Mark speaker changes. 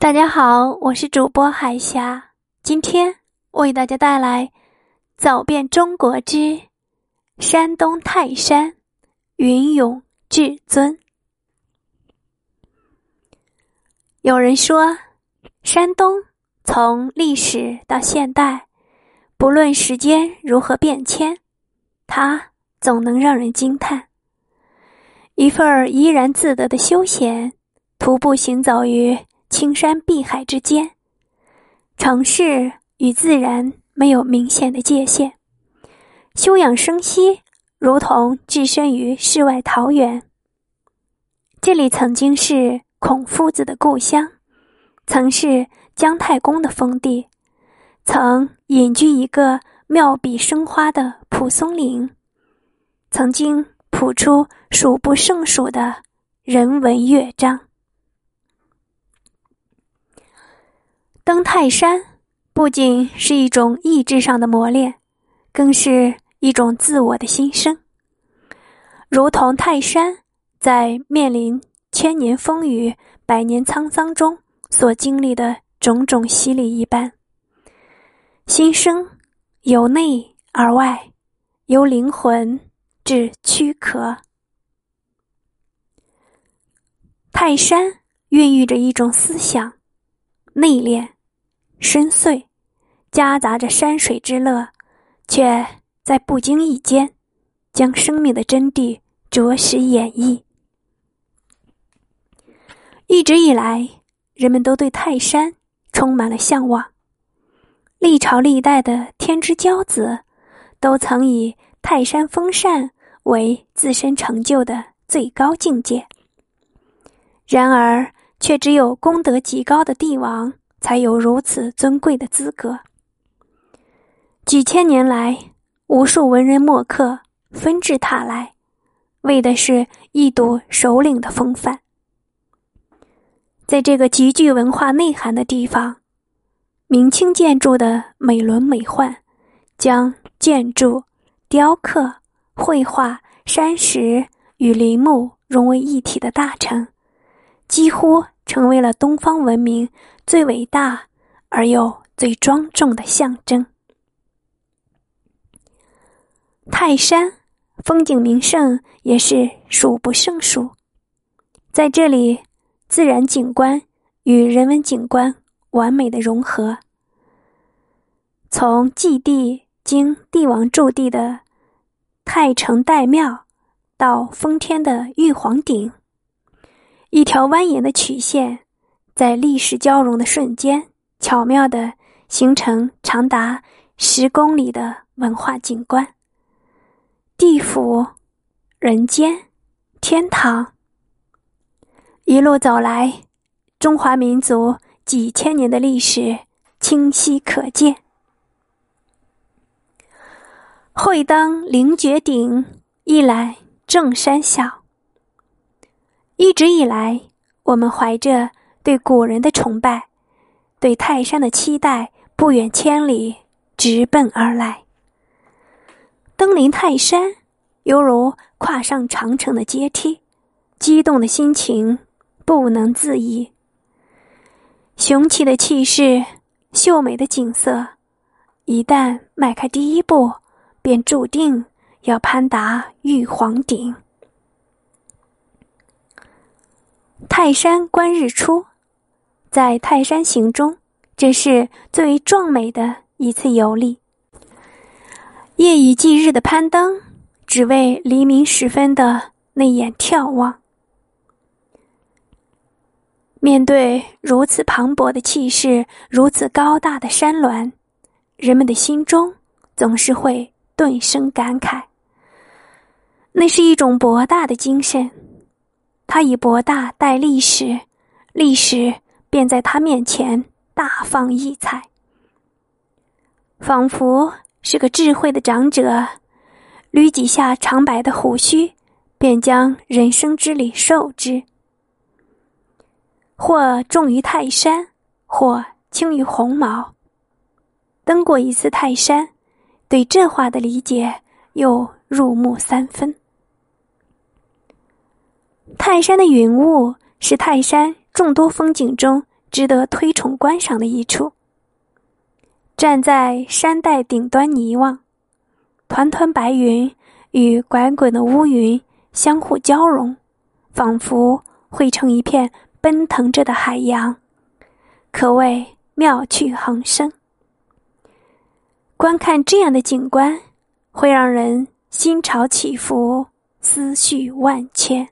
Speaker 1: 大家好，我是主播海霞，今天为大家带来《走遍中国之山东泰山云涌至尊》。有人说，山东从历史到现代，不论时间如何变迁，它总能让人惊叹。一份怡然自得的休闲，徒步行走于。青山碧海之间，城市与自然没有明显的界限，休养生息，如同置身于世外桃源。这里曾经是孔夫子的故乡，曾是姜太公的封地，曾隐居一个妙笔生花的蒲松龄，曾经谱出数不胜数的人文乐章。登泰山不仅是一种意志上的磨练，更是一种自我的新生。如同泰山在面临千年风雨、百年沧桑中所经历的种种洗礼一般，新生由内而外，由灵魂至躯壳。泰山孕育着一种思想，内敛。深邃，夹杂着山水之乐，却在不经意间，将生命的真谛着实演绎。一直以来，人们都对泰山充满了向往。历朝历代的天之骄子，都曾以泰山封禅为自身成就的最高境界。然而，却只有功德极高的帝王。才有如此尊贵的资格。几千年来，无数文人墨客纷至沓来，为的是一睹首领的风范。在这个极具文化内涵的地方，明清建筑的美轮美奂，将建筑、雕刻、绘画、山石与林木融为一体的大成，几乎成为了东方文明。最伟大而又最庄重的象征。泰山风景名胜也是数不胜数，在这里，自然景观与人文景观完美的融合。从祭地经帝王驻地的太城岱庙，到封天的玉皇顶，一条蜿蜒的曲线。在历史交融的瞬间，巧妙的形成长达十公里的文化景观。地府、人间、天堂，一路走来，中华民族几千年的历史清晰可见。会当凌绝顶，一览众山小。一直以来，我们怀着。对古人的崇拜，对泰山的期待，不远千里直奔而来。登临泰山，犹如跨上长城的阶梯，激动的心情不能自已。雄奇的气势，秀美的景色，一旦迈开第一步，便注定要攀达玉皇顶。泰山观日出。在泰山行中，这是最为壮美的一次游历。夜以继日的攀登，只为黎明时分的那眼眺望。面对如此磅礴的气势，如此高大的山峦，人们的心中总是会顿生感慨。那是一种博大的精神，它以博大代历史，历史。便在他面前大放异彩，仿佛是个智慧的长者，捋几下长白的胡须，便将人生之理授之。或重于泰山，或轻于鸿毛。登过一次泰山，对这话的理解又入木三分。泰山的云雾是泰山。众多风景中值得推崇观赏的一处。站在山带顶端凝望，团团白云与滚滚的乌云相互交融，仿佛汇成一片奔腾着的海洋，可谓妙趣横生。观看这样的景观，会让人心潮起伏，思绪万千。